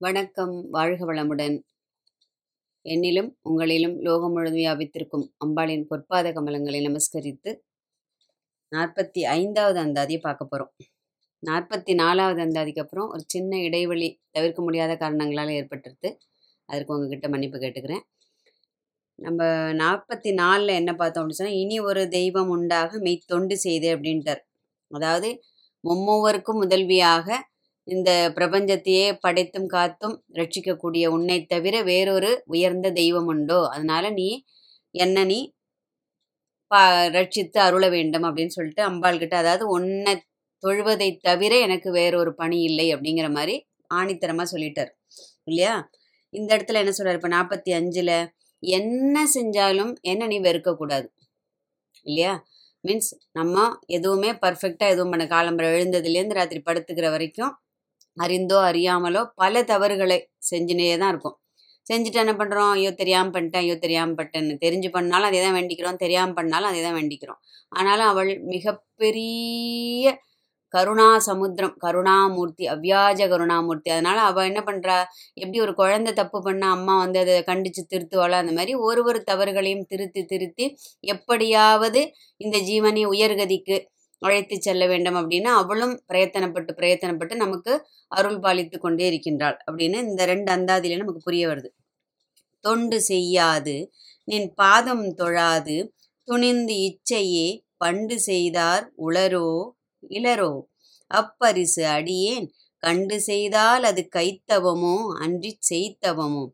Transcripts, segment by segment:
வணக்கம் வாழ்க வளமுடன். என்னிலும் உங்களிலும் லோகம் முழுதும் வியாபித்திருக்கும் அம்பாளின் பொற்பாத கமலங்களை நமஸ்கரித்து நாற்பத்தி ஐந்தாவது அந்தாதியை பார்க்க போகிறோம் நாற்பத்தி நாலாவது அந்தாதிக்கு அப்புறம் ஒரு சின்ன இடைவெளி தவிர்க்க முடியாத காரணங்களால் ஏற்பட்டுருது அதற்கு உங்ககிட்ட மன்னிப்பு கேட்டுக்கிறேன். நம்ம நாற்பத்தி நாலில் என்ன பார்த்தோம் அப்படின்னு சொன்னால் இனி ஒரு தெய்வம் உண்டாக மெய்த்தொண்டு செய்து அப்படின்ட்டார். அதாவது மும்மூவருக்கும் முதல்வியாக இந்த பிரபஞ்சத்தையே படைத்தும் காத்தும் ரட்சிக்கக்கூடிய உன்னை தவிர வேறொரு உயர்ந்த தெய்வம் உண்டோ அதனால நீ என்ன நீ பா ரட்சித்து அருள வேண்டும் அப்படின்னு சொல்லிட்டு அம்பாள் கிட்ட அதாவது உன்னை தொழுவதை தவிர எனக்கு வேறொரு பணி இல்லை அப்படிங்கிற மாதிரி ஆணித்தரமாக சொல்லிட்டார். இல்லையா? இந்த இடத்துல என்ன சொல்றாரு? இப்போ நாற்பத்தி அஞ்சில் என்ன செஞ்சாலும் என்ன நீ வெறுக்கக்கூடாது. இல்லையா? மீன்ஸ் நம்ம எதுவுமே பர்ஃபெக்டாக எதுவும் பண்ண காலம்பரம் எழுந்ததுலேருந்து ராத்திரி படுத்துக்கிற வரைக்கும் அறிந்தோ அறியாமலோ பல தவறுகளை செஞ்சுனே தான் இருக்கும். செஞ்சுட்டு என்ன பண்ணுறோம் ஐயோ தெரியாமல் பண்ணிட்டேன் ஐயோ தெரியாமல் பண்ணிட்டேன்னு தெரிஞ்சு பண்ணாலும் அதே தான் வேண்டிக்கிறோம். தெரியாமல் பண்ணாலும் அதே தான் வேண்டிக்கிறோம். ஆனாலும் அவள் மிகப்பெரிய கருணா சமுத்திரம் கருணாமூர்த்தி அவ்யாஜ கருணாமூர்த்தி. அதனால அவள் என்ன பண்ணுறா எப்படி ஒரு குழந்தை தப்பு பண்ணால் அம்மா வந்து அதை கண்டித்து திருத்துவாளோ? அந்த மாதிரி ஒரு ஒரு தவறுகளையும் திருத்தி திருத்தி எப்படியாவது இந்த ஜீவனை உயர்கதிக்கு அழைத்து செல்ல வேண்டும் அப்படின்னு அவளும் பிரயத்தனப்பட்டு பிரயத்தனப்பட்டு நமக்கு அருள் பாலித்து கொண்டே இருக்கின்றாள் அப்படின்னு இந்த ரெண்டு அந்தாதியில நமக்கு புரிய வருது. தொண்டு செய்யாது நின் பாதம் தொழாது துணிந்து இச்சையே பண்டு செய்தார் உளரோ இளரோ? அப்பரிசு அடியேன் கண்டு செய்தால் அது கைத்தவமோ அன்றி செய்தவமோ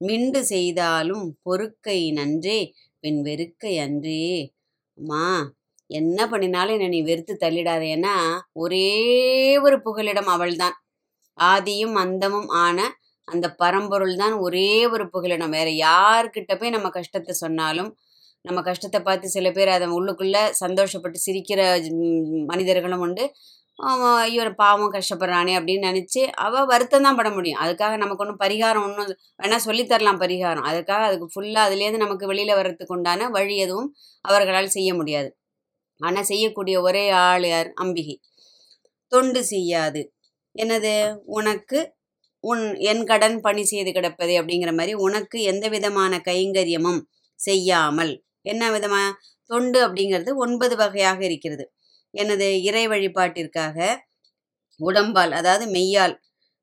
மிண்டு செய்தாலும் பொறுக்கை நன்றே பின் வெறுக்கை அன்றே. அம்மா என்ன பண்ணினாலும் என்னை நீ வெறுத்து தள்ளிடாத. ஏன்னா ஒரே ஒரு புகலிடம் அவள்தான். ஆதியும் அந்தமும் ஆன அந்த பரம்பொருள் தான் ஒரே ஒரு புகலிடம். வேற யார்கிட்ட போய் நம்ம கஷ்டத்தை சொன்னாலும் நம்ம கஷ்டத்தை பார்த்து சில பேர் அதை உள்ளுக்குள்ள சந்தோஷப்பட்டு சிரிக்கிற மனிதர்களும் உண்டு. ஐயோ பாவம் கஷ்டப்படுறானே அப்படின்னு நினச்சி அவள் வருத்தம் தான் பட முடியும். அதுக்காக நமக்கு ஒன்றும் பரிகாரம் ஒன்றும் வேணால் சொல்லித்தரலாம் பரிகாரம். அதுக்காக அதுக்கு ஃபுல்லாக அதுலேருந்து நமக்கு வெளியில் வர்றதுக்கு உண்டான வழி எதுவும் அவர்களால் செய்ய முடியாது. ஆனால் செய்யக்கூடிய ஒரே ஆள் யார்? அம்பிகை. தொண்டு செய்யாது. என்னது? உனக்கு உன் என் கடன் பணி செய்து கிடப்பது அப்படிங்கிற மாதிரி உனக்கு எந்த விதமான கைங்கரியமும் செய்யாமல். என்ன விதமான தொண்டு அப்படிங்கிறது ஒன்பது வகையாக இருக்கிறது. எனது இறை வழிபாட்டிற்காக உடம்பால் அதாவது மெய்யால்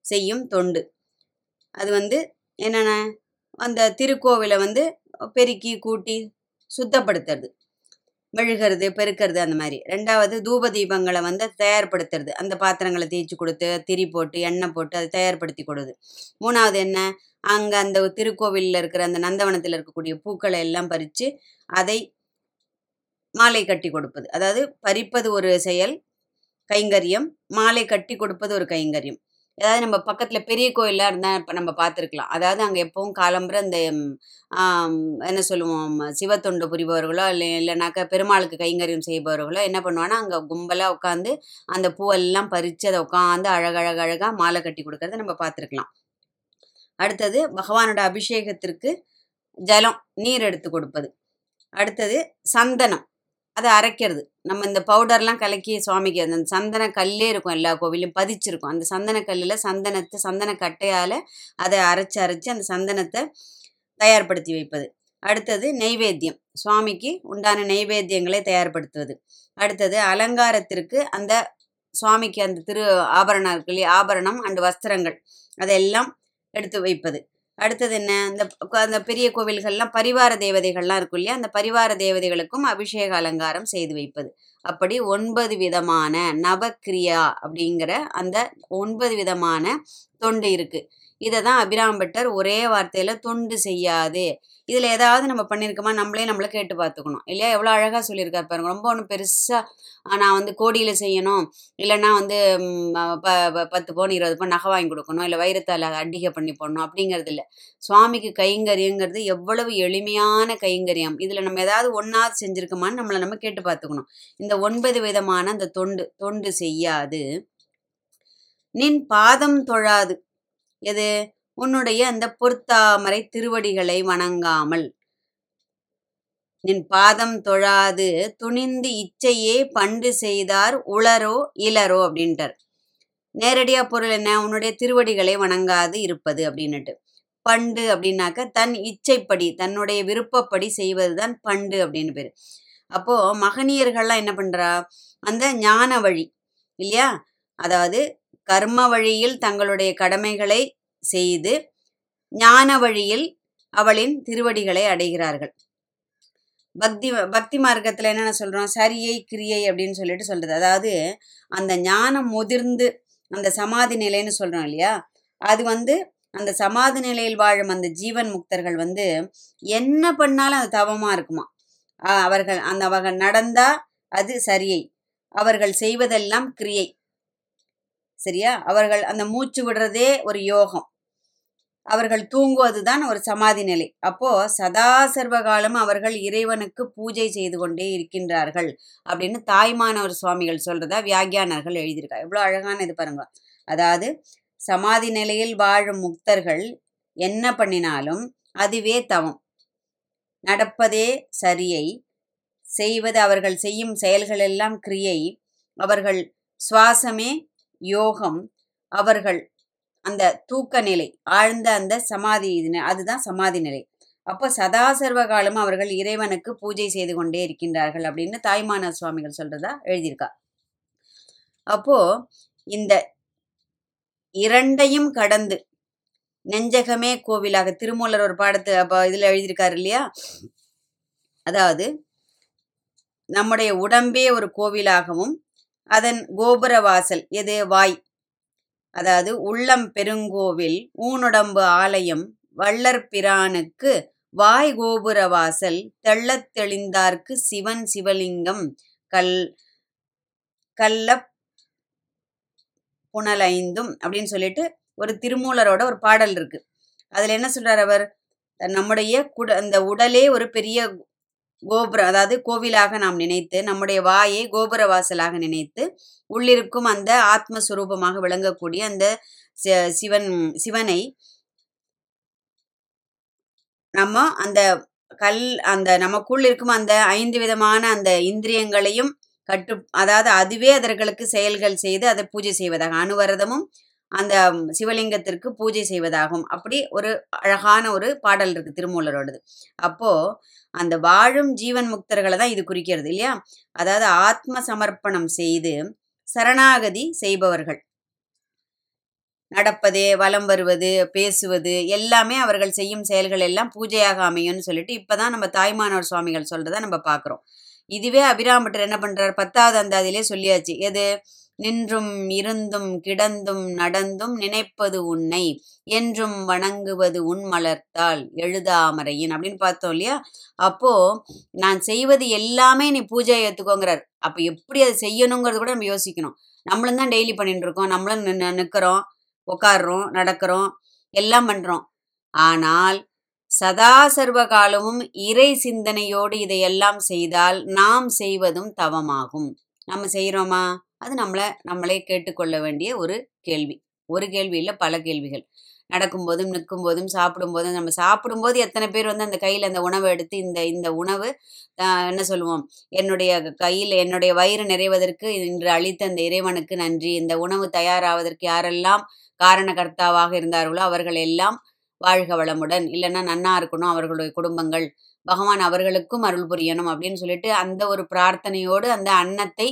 செய்யும் தொண்டு. அது வந்து என்னென்ன? அந்த திருக்கோவிலை வந்து பெருக்கி கூட்டி சுத்தப்படுத்துறது. மெழுகிறது பெருக்கிறது அந்த மாதிரி. ரெண்டாவது தூப தீபங்களை வந்து தயார்படுத்துறது. அந்த பாத்திரங்களை தேய்ச்சி கொடுத்து திரி போட்டு எண்ணெய் போட்டு அதை தயார்படுத்தி கொடுது. மூணாவது என்ன? அங்கே அந்த திருக்கோவிலில் இருக்கிற அந்த நந்தவனத்தில் இருக்கக்கூடிய பூக்களை எல்லாம் பறித்து அதை மாலை கட்டி கொடுப்பது. அதாவது பறிப்பது ஒரு செயல் கைங்கரியம். மாலை கட்டி கொடுப்பது ஒரு கைங்கரியம். ஏதாவது நம்ம பக்கத்தில் பெரிய கோயிலாக இருந்தால் இப்போ நம்ம பார்த்துருக்கலாம் அதாவது அங்கே எப்பவும் காலம்புற இந்த என்ன சொல்லுவோம் சிவத்தொண்டு புரிபவர்களோ இல்லை இல்லைனாக்கா பெருமாளுக்கு கைங்கரியம் செய்பவர்களோ என்ன பண்ணுவாங்கன்னா அங்கே கும்பலாக உட்காந்து அந்த பூவெல்லாம் பறித்து அதை உட்காந்து அழகழகழகாக மாலை கட்டி கொடுக்கறத நம்ம பார்த்துருக்கலாம் அடுத்தது பகவானோட அபிஷேகத்திற்கு ஜலம் நீர் எடுத்து கொடுப்பது. அடுத்தது சந்தனம். அதை அரைக்கிறது. நம்ம இந்த பவுடர்லாம் கலக்கி சுவாமிக்கு அந்த சந்தன கல்லே இருக்கும் எல்லா கோவிலும் பதிச்சிருக்கும். அந்த சந்தன கல்லில் சந்தனத்தை சந்தன கட்டையால் அதை அரைச்சி அரைச்சி அந்த சந்தனத்தை தயார்படுத்தி வைப்பது. அடுத்தது நெய்வேத்தியம். சுவாமிக்கு உண்டான நெய்வேத்தியங்களை தயார்படுத்துவது. அடுத்தது அலங்காரத்திற்கு அந்த சுவாமிக்கு அந்த திரு ஆபரணம் இருக்கு இல்லையா? ஆபரணம் அண்டு வஸ்திரங்கள். அதெல்லாம் எடுத்து வைப்பது. அடுத்தது என்ன? அந்த அந்த பெரிய கோவில்கள்லாம் பரிவார தேவதைகள்லாம் இருக்கும் இல்லையா? அந்த பரிவார தேவதைகளுக்கும் அபிஷேக அலங்காரம் செய்து வைப்பது. அப்படி ஒன்பது விதமான நவக்கிரியா அப்படிங்கிற அந்த ஒன்பது விதமான தொண்டு இருக்குது இதை தான் அபிராம்பட்டர் ஒரே வார்த்தையில் தொண்டு செய்யாது. இதில் ஏதாவது நம்ம பண்ணியிருக்கோமா நம்மளே நம்மளை கேட்டு பார்த்துக்கணும் இல்லையா? எவ்வளோ அழகாக சொல்லியிருக்காரு பாருங்க. ரொம்ப ஒன்றும் பெருசாக நான் வந்து கோடியில் செய்யணும். இல்லைன்னா வந்து ப பத்து பவுன் இருபது பவுன் நகை வாங்கி கொடுக்கணும். இல்லை வைரத்தால் அடிகை பண்ணி போடணும். அப்படிங்கிறது இல்லை. சுவாமிக்கு கைங்கரியங்கிறது எவ்வளவு எளிமையான கைங்கரியம். இதில் நம்ம ஏதாவது ஒன்றாவது செஞ்சுருக்கோமான்னு நம்மளை நம்ம கேட்டு பார்த்துக்கணும் இந்த ஒன்பது விதமான அந்த தொண்டு தொண்டு செய்யாது. நின் பாதம் தொழாது எது? உன்னுடைய அந்த பொற்தாமரை திருவடிகளை வணங்காமல். நின் பாதம் தொழாது துணிந்து இச்சையே பண்டு செய்தார் உளரோ இளரோ அப்படின்ட்டார். நேரடியா பொருள் என்ன? உன்னுடைய திருவடிகளை வணங்காது இருப்பது அப்படின்னுட்டு. பண்டு அப்படின்னாக்க தன் இச்சைப்படி தன்னுடைய விருப்பப்படி செய்வதுதான் பண்டு அப்படின்னு பேரு. அப்போ மகனியர்கள்லாம் என்ன பண்றா? அந்த ஞான வழி இல்லையா? அதாவது கர்ம வழியில் தங்களுடைய கடமைகளை செய்து ஞான வழியில் அவளின் திருவடிகளை அடைகிறார்கள். பக்தி பக்தி மார்க்கத்தில் என்னென்ன சொல்கிறோம் சரியை கிரியை அப்படின்னு சொல்லிட்டு சொல்கிறது அதாவது அந்த ஞானம் முதிர்ந்து அந்த சமாதி நிலைன்னு சொல்கிறோம் இல்லையா? அது வந்து அந்த சமாதி நிலையில் வாழும் அந்த ஜீவன் முக்தர்கள் வந்து என்ன பண்ணாலும் அது தவமாக இருக்குமா? அவர்கள் அந்த அவர்கள் நடந்தா அது சரியை. அவர்கள் செய்வதெல்லாம் கிரியை. சரியா? அவர்கள் அந்த மூச்சு விடுறதே ஒரு யோகம். அவர்கள் தூங்குவது தான் ஒரு சமாதி நிலை. அப்போ சதா காலம் அவர்கள் இறைவனுக்கு பூஜை செய்து கொண்டே இருக்கின்றார்கள் அப்படின்னு தாய்மானவர் சுவாமிகள் சொல்றதா வியாகியானர்கள் எழுதியிருக்கா எவ்வளோ அழகான இது பாருங்க. அதாவது சமாதி நிலையில் வாழும் முக்தர்கள் என்ன பண்ணினாலும் அதுவே தவம். நடப்பதே சரியை செய்வது அவர்கள் செய்யும் செயல்கள் எல்லாம் கிரியை அவர்கள் சுவாசமே யோகம் அவர்கள் அந்த தூக்க நிலை ஆழ்ந்த அந்த சமாதி இது அதுதான் சமாதி நிலை. அப்போ சதா சர்வ அவர்கள் இறைவனுக்கு பூஜை செய்து கொண்டே இருக்கின்றார்கள் அப்படின்னு தாய்மான சுவாமிகள் சொல்றதா எழுதியிருக்கா. அப்போ இந்த இரண்டையும் கடந்து நெஞ்சகமே கோவிலாக திருமூலர் ஒரு பாடத்து அப்போ இதில் எழுதியிருக்காரு இல்லையா? அதாவது நம்முடைய உடம்பே ஒரு கோவிலாகவும் அதன் கோபுர வாசல் எது? வாய். அதாவது உள்ளம் பெருங்கோவில் ஊனுடம்பு ஆலயம் வள்ளற் பிரானுக்கு வாய் கோபுர வாசல் தெள்ளத் தெளிந்தார்க்கு சிவன் சிவலிங்கம் கல் கல்ல புனலைந்தும் அப்படின்னு சொல்லிட்டு ஒரு திருமூலரோட ஒரு பாடல் இருக்கு. அதுல என்ன சொல்றார் அவர்? நம்முடைய குட அந்த உடலே ஒரு பெரிய கோபுரம் அதாவது கோவிலாக நாம் நினைத்து நம்முடைய வாயை கோபுர வாசலாக நினைத்து உள்ளிருக்கும் அந்த ஆத்மஸ்வரூபமாக விளங்கக்கூடிய அந்த சிவன் சிவனை நம்ம அந்த கல் அந்த நமக்குள் இருக்கும் அந்த ஐந்து விதமான அந்த இந்திரியங்களையும் கட்டு அதாவது அதுவே அதர்களுக்கு செயல்கள் செய்து அதை பூஜை செய்வதாக அனுவரதமும் அந்த சிவலிங்கத்திற்கு பூஜை செய்வதாகும். அப்படி ஒரு அழகான ஒரு பாடல் இருக்கு திருமூலரோடது. அப்போ அந்த வாழும் ஜீவன் முக்தர்களை தான் இது குறிக்கிறது இல்லையா? அதாவது ஆத்ம சமர்ப்பணம் செய்து சரணாகதி செய்பவர்கள். நடப்பது வலம் வருவது பேசுவது எல்லாமே அவர்கள் செய்யும் செயல்கள் எல்லாம் பூஜையாக அமையும்னு சொல்லிட்டு இப்பதான் நம்ம தாய்மானவர் சுவாமிகள் சொல்றதை நம்ம பார்க்குறோம் இதுவே அபிராமட்டர் என்ன பண்றார்? பத்தாவது அந்தாதியிலே சொல்லியாச்சு. எது? நின்றும் இருந்தும் கிடந்தும் நடந்தும் நினைப்பது உன்னை என்றும் வணங்குவது உன் மலர்த்தால். எழுதாமரையின் அப்படின்னு பார்த்தோம் இல்லையா? அப்போ நான் செய்வது எல்லாமே நீ பூஜை ஏற்றுக்கோங்கிறார் அப்ப எப்படி அதை செய்யணுங்கிறது கூட நம்ம யோசிக்கணும். நம்மளும் தான் டெய்லி பண்ணிட்டு இருக்கோம். நம்மளும் நின்னு- நிக்கிறோம் உட்காடுறோம் நடக்கிறோம் எல்லாம் பண்றோம். ஆனால் சதா சர்வ காலமும் இறை சிந்தனையோடு இதையெல்லாம் செய்தால் நாம் செய்வதும் தவமாகும். நம்ம செய்கிறோமா அது நம்மளை நம்மளே கேட்டுக்கொள்ள வேண்டிய ஒரு கேள்வி. ஒரு கேள்வி இல்லை பல கேள்விகள். நடக்கும்போதும் நிற்கும்போதும் சாப்பிடும்போதும் நம்ம சாப்பிடும்போது எத்தனை பேர் வந்து அந்த கையில் அந்த உணவை எடுத்து இந்த இந்த உணவு என்ன சொல்லுவோம்? என்னுடைய கையில் என்னுடைய வயிறு நிறைவதற்கு இன்று அளித்த அந்த இறைவனுக்கு நன்றி. இந்த உணவு தயாராவதற்கு யாரெல்லாம் காரணகர்த்தாவாக இருந்தார்களோ அவர்கள் எல்லாம் வாழ்க வளமுடன். இல்லைன்னா நன்னா இருக்கணும் அவர்களுடைய குடும்பங்கள். பகவான் அவர்களுக்கும் அருள் புரியணும் அப்படின்னு சொல்லிட்டு அந்த ஒரு பிரார்த்தனையோடு அந்த அன்னத்தை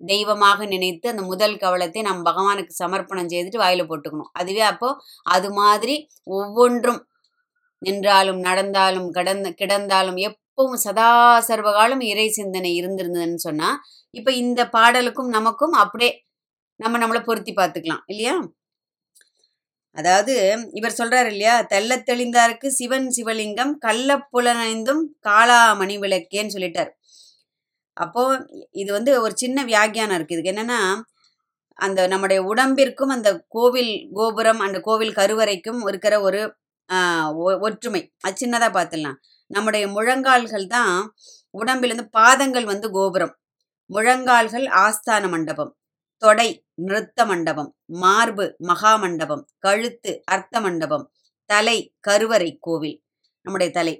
தெய்வமாக நினைத்து அந்த முதல் கவலத்தை நம்ம பகவானுக்கு சமர்ப்பணம் செய்துட்டு வாயில போட்டுக்கணும். அதுவே அப்போ அது மாதிரி ஒவ்வொன்றும் நின்றாலும் நடந்தாலும் கடந்த கிடந்தாலும் எப்பவும் சதா சர்வகாலம் இறை சிந்தனை இருந்திருந்ததுன்னு சொன்னா இப்ப இந்த பாடலுக்கும் நமக்கும் அப்படியே நம்ம நம்மளை பொருத்தி பார்த்துக்கலாம் இல்லையா? அதாவது இவர் சொல்றாரு இல்லையா? தெள்ள தெளிந்தாருக்கு சிவன் சிவலிங்கம் கள்ள புலனைந்தும் காளாமணி விளக்கேன்னு சொல்லிட்டார். அப்போ இது வந்து ஒரு சின்ன வியாக்கியானம் இருக்கு. இதுக்கு என்னன்னா அந்த நம்முடைய உடம்பிற்கும் அந்த கோவில் கோபுரம் அந்த கோவில் கருவறைக்கும் இருக்கிற ஒரு ஒ- ஒற்றுமை. அது சின்னதா பார்த்துடலாம் நம்முடைய முழங்கால்கள் தான் உடம்பிலிருந்து பாதங்கள் வந்து கோபுரம். முழங்கால்கள் ஆஸ்தான மண்டபம் தொடை நிறுத்த மண்டபம் மார்பு மகா மண்டபம் கழுத்து அர்த்த மண்டபம் தலை கருவறை கோவில் நம்முடைய தலை.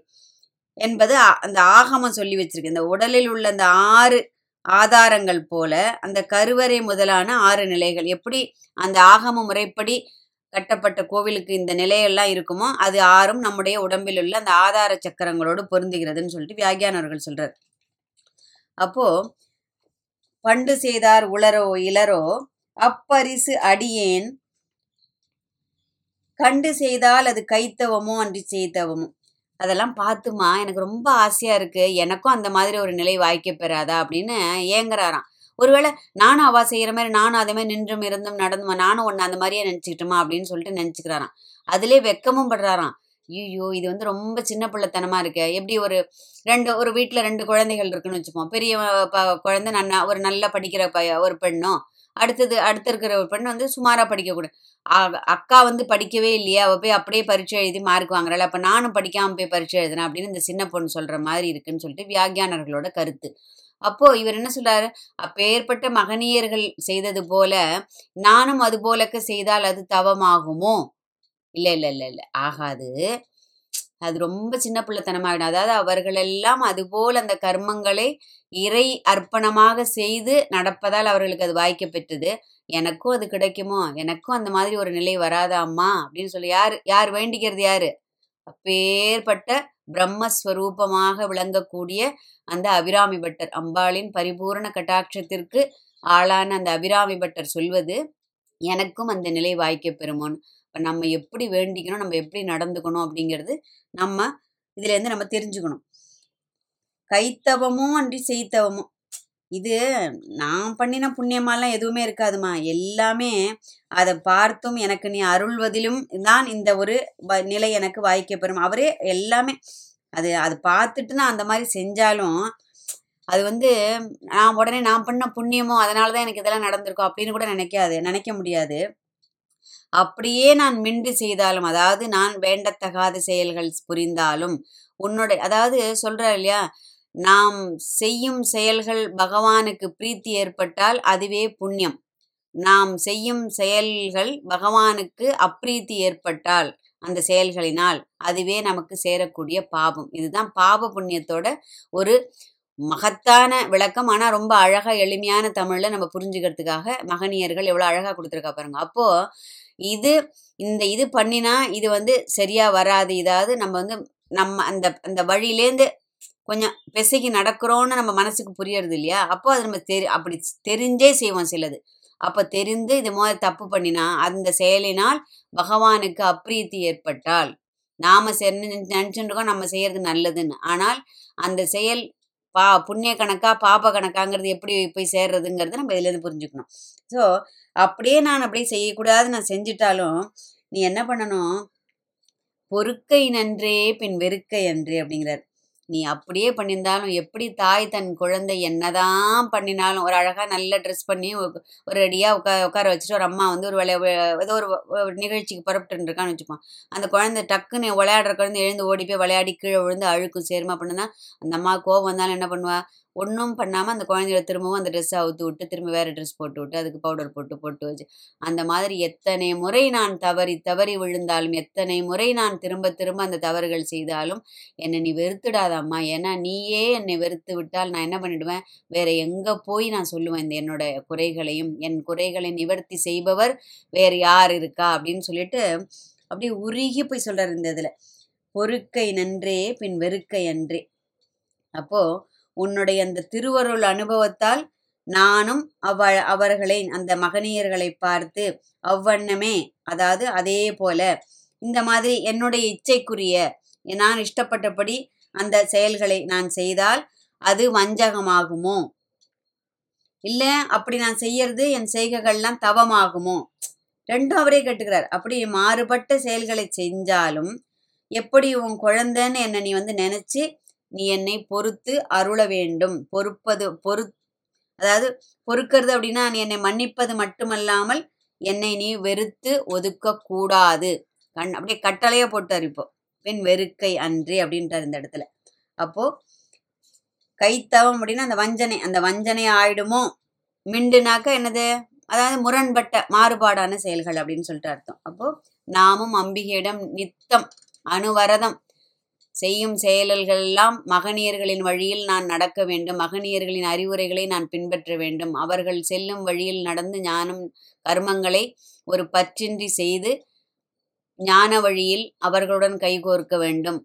என்பது அந்த ஆகமம் சொல்லி வச்சிருக்கு. இந்த உடலில் உள்ள அந்த ஆறு ஆதாரங்கள் போல அந்த கருவறை முதலான ஆறு நிலைகள். எப்படி அந்த ஆகம முறைப்படி கட்டப்பட்ட கோவிலுக்கு இந்த நிலையெல்லாம் இருக்குமோ அது ஆறும் நம்முடைய உடம்பில் உள்ள அந்த ஆதார சக்கரங்களோடு பொருந்துகிறதுன்னு சொல்லிட்டு வியாகியானவர்கள் சொல்றார். அப்போ பண்டு செய்தார் உளரோ இளரோ அப்பரிசு அடியேன் கண்டு செய்தால் அது கைத்தவமோ அன்றி செய்தவமோ. அதெல்லாம் பார்த்துமா எனக்கு ரொம்ப ஆசையா இருக்கு. எனக்கும் அந்த மாதிரி ஒரு நிலை வாய்க்க பெறாதா அப்படின்னு ஏங்குறாராம். ஒருவேளை நானும் அவா செய்யற மாதிரி நானும் அதே மாதிரி நின்றும் இருந்தும் நடந்துமா நானும் ஒன்று அந்த மாதிரியே நினச்சிக்கிட்டுமா அப்படின்னு சொல்லிட்டு நினச்சிக்கிறாராம். அதிலே வெக்கமும் படுறாராம். ஐயோ இது வந்து ரொம்ப சின்ன பிள்ளைத்தனமா இருக்கு. எப்படி ஒரு ரெண்டு ஒரு வீட்டில் ரெண்டு குழந்தைகள் இருக்குன்னு வச்சுப்போம். பெரிய குழந்தை நன்னா ஒரு நல்லா படிக்கிற ப ஒரு பெண்ணும் அடுத்தது அடுத்து இருக்கிற ஒரு பெண் வந்து சுமாராக படிக்கக்கூடாது அக்கா வந்து படிக்கவே இல்லையா அவள் போய் அப்படியே பரீட்சை எழுதி மார்க் வாங்குறாள் அப்போ நானும் படிக்காமல் போய் பரீட்சை எழுதுனேன் அப்படின்னு இந்த சின்ன பொண்ணு சொல்கிற மாதிரி இருக்குன்னு சொல்லிட்டு வியாகியானர்களோட கருத்து. அப்போ இவர் என்ன சொல்றாரு? அப்பேற்பட்ட மகனியர்கள் செய்தது போல நானும் அது போலக்க செய்தால் அது தவமாகுமோ? இல்லை இல்லை இல்லை இல்லை ஆகாது. அது ரொம்ப சின்ன பிள்ளைத்தனமாகிடும் அதாவது அவர்களெல்லாம் அதுபோல் அந்த கர்மங்களை இறை அர்ப்பணமாக செய்து நடப்பதால் அவர்களுக்கு அது வாய்க்க பெற்றது. எனக்கும் அது கிடைக்குமோ? எனக்கும் அந்த மாதிரி ஒரு நிலை வராதா அம்மா? அப்படின்னு சொல்லி யார் யார் வேண்டிக்கிறது யாரு? அப்பேற்பட்ட பிரம்மஸ்வரூபமாக விளங்கக்கூடிய அந்த அபிராமி பட்டர். அம்பாளின் பரிபூரண கட்டாட்சத்திற்கு ஆளான அந்த அபிராமி பட்டர் சொல்வது எனக்கும் அந்த நிலை வாய்க்க பெறுமோன்னு இப்போ நம்ம எப்படி வேண்டிக்கணும்? நம்ம எப்படி நடந்துக்கணும்? அப்படிங்கிறது நம்ம இதுலேருந்து நம்ம தெரிஞ்சுக்கணும். கைத்தவமும் அன்றி செய்தவமும் இது நான் பண்ணின புண்ணியமாலாம் எதுவுமே இருக்காதுமா. எல்லாமே அதை பார்த்தும் எனக்கு நீ அருள்வதிலும் தான் இந்த ஒரு வ- நிலை எனக்கு வாய்க்கப்பெறும் அவரே எல்லாமே அது அது பார்த்துட்டு நான் அந்த மாதிரி செஞ்சாலும் அது வந்து நான் உடனே நான் பண்ண புண்ணியமோ அதனால தான் எனக்கு இதெல்லாம் நடந்திருக்கும் அப்படின்னு கூட நினைக்காது நினைக்க முடியாது. அப்படியே நான் மிண்டு செய்தாலும் அதாவது நான் வேண்டத்தகாத செயல்கள் புரிந்தாலும் உன்னுடைய அதாவது சொல்றார் இல்லையா நாம் செய்யும் செயல்கள் பகவானுக்கு பிரீத்தி ஏற்பட்டால் அதுவே புண்ணியம். நாம் செய்யும் செயல்கள் பகவானுக்கு அப்ரீத்தி ஏற்பட்டால் அந்த செயல்களினால் அதுவே நமக்கு சேரக்கூடிய பாபம். இதுதான் பாப புண்ணியத்தோட ஒரு மகத்தான விளக்கம். ஆனால் ரொம்ப அழகா எளிமையான தமிழில் நம்ம புரிஞ்சுக்கிறதுக்காக மகனியர்கள் எவ்வளோ அழகா கொடுத்துருக்கா பாருங்க. அப்போ இது இந்த இது பண்ணினா இது வந்து சரியா வராது. இதாவது நம்ம வந்து நம்ம அந்த அந்த வழியிலேருந்து கொஞ்சம் பிசைக்கு நடக்கிறோன்னு நம்ம மனசுக்கு புரியறது இல்லையா அப்போ அது நம்ம தெரி அப்படி தெரிஞ்சே செய்வோம் சிலது. அப்போ தெரிந்து இது மாதிரி தப்பு பண்ணினா அந்த செயலினால் பகவானுக்கு அப்ரீத்தி ஏற்பட்டால் நாம நினச்சிட்டு நம்ம செய்யறது நல்லதுன்னு. ஆனால் அந்த செயல் பா புண்ணிய கணக்கா பாப கணக்காங்கிறது எப்படி போய் சேர்றதுங்கிறத நம்ம இதுலேருந்து புரிஞ்சுக்கணும். ஸோ அப்படியே நான் அப்படியே செய்யக்கூடாது நான் செஞ்சிட்டாலும் நீ என்ன பண்ணணும்? பொறுக்கை நன்றே பின் வெறுக்கை அன்றே அப்படிங்கிறார். நீ அப்படியே பண்ணியிருந்தாலும் எப்படி தாய் தன் குழந்தை என்னதான் பண்ணினாலும் ஒரு அழகாக நல்ல ட்ரெஸ் பண்ணி ஒரு- ரெடியாக உட்கா உட்கார வச்சுட்டு ஒரு அம்மா வந்து ஒரு விளையா ஏதோ ஒரு நிகழ்ச்சிக்கு புறப்பட்டு இருக்கான்னு வச்சுப்போம். அந்த குழந்தை டக்குன்னு விளையாடுற குழந்தை எழுந்து ஓடி போய் விளையாடி கீழே விழுந்து அழுக்கும். சேருமா பண்ணுனா அந்த அம்மா கோவம் வந்தாலும் என்ன பண்ணுவா? ஒன்றும் பண்ணாமல் அந்த குழந்தைய திரும்பவும் அந்த ட்ரெஸ்ஸை அவுத்து விட்டு திரும்ப வேறு ட்ரெஸ் போட்டு விட்டு அதுக்கு பவுடர் போட்டு போட்டு வச்சு அந்த மாதிரி எத்தனை முறை நான் தவறி தவறி விழுந்தாலும் எத்தனை முறை நான் திரும்ப திரும்ப அந்த தவறுகள் செய்தாலும் என்னை நீ வெறுத்துடாதம்மா ஏன்னா நீயே என்னை வெறுத்து விட்டால் நான் என்ன பண்ணிடுவேன்? வேற எங்கே போய் நான் சொல்லுவேன் இந்த என்னோட குறைகளையும் என் குறைகளை நிவர்த்தி செய்பவர் வேறு யார் இருக்கா? அப்படின்னு சொல்லிட்டு அப்படியே உருகி போய் சொல்கிறார் இந்த இதில். பொறுக்கை நன்றே பின் வெறுக்கை அன்றே. அப்போது உன்னுடைய அந்த திருவருள் அனுபவத்தால் நானும் அவ அவர்களை அந்த மகனியர்களை பார்த்து அவ்வண்ணமே அதாவது அதே போல இந்த மாதிரி என்னுடைய இச்சைக்குரிய நான் இஷ்டப்பட்டபடி அந்த செயல்களை நான் செய்தால் அது வஞ்சகமாகுமோ? இல்லை அப்படி நான் செய்யறது என் செய்கைகள்லாம் தவமாகுமோ? ரெண்டும் அவரே கேட்டுக்கிறார். அப்படி மாறுபட்ட செயல்களை செஞ்சாலும் எப்படி உன் குழந்தைன்னு என்னை நீ வந்து நினைச்சு நீ என்னை பொறுத்து அருள வேண்டும். பொறுப்பது பொறு அதாவது பொறுக்கிறது அப்படின்னா நீ என்னை மன்னிப்பது மட்டுமல்லாமல் என்னை நீ வெறுத்து ஒதுக்க கூடாது கண் அப்படியே கட்டளையை போட்டார் இப்போ. பெண் வெறுக்கை அன்றி அப்படின்றார் இந்த இடத்துல. அப்போ கைத்தவம் அப்படின்னா அந்த வஞ்சனை அந்த வஞ்சனை ஆயிடுமோ? மிண்டுனாக்க என்னது? அதாவது முரண்பட்ட மாறுபாடான செயல்கள் அப்படின்னு சொல்லிட்டு அர்த்தம். அப்போ நாமும் அம்பிகையிடம் நித்தம் அனுவரதம் செய்யும் செயல்கள் எல்லாம் மகனியர்களின் வழியில் நான் நடக்க வேண்டும். மகனியர்களின் அறிவுரைகளை நான் பின்பற்ற வேண்டும். அவர்கள் செல்லும் வழியில் நடந்து ஞானம் கர்மங்களை ஒரு பற்றின்றி செய்து ஞான வழியில் அவர்களுடன் கைகோர்க்க வேண்டும்.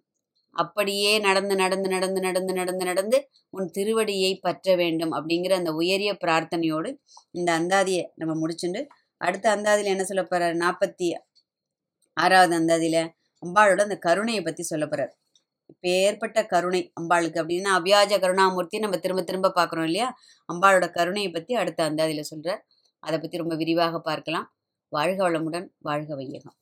அப்படியே நடந்து நடந்து நடந்து நடந்து நடந்து நடந்து உன் திருவடியை பற்ற வேண்டும் அப்படிங்கிற அந்த உயரிய பிரார்த்தனையோடு இந்த அந்தாதியை நம்ம முடிச்சுண்டு அடுத்த அந்தாதியில் என்ன சொல்ல போறார்? நாற்பத்தி ஆறாவது அந்தாதியில் அம்பாளோட அந்த கருணையை பற்றி சொல்ல போறார். இப்போ ஏற்பட்ட கருணை அம்பாளுக்கு அப்படின்னா அவ்யாஜ கருணாமூர்த்தி நம்ம திரும்ப திரும்ப பார்க்குறோம் இல்லையா? அம்பாளோட கருணையை பற்றி அடுத்த அந்த அதில் சொல்கிறார் அதை பற்றி ரொம்ப விரிவாக பார்க்கலாம். வாழ்க வளமுடன் வாழ்க வையகம்.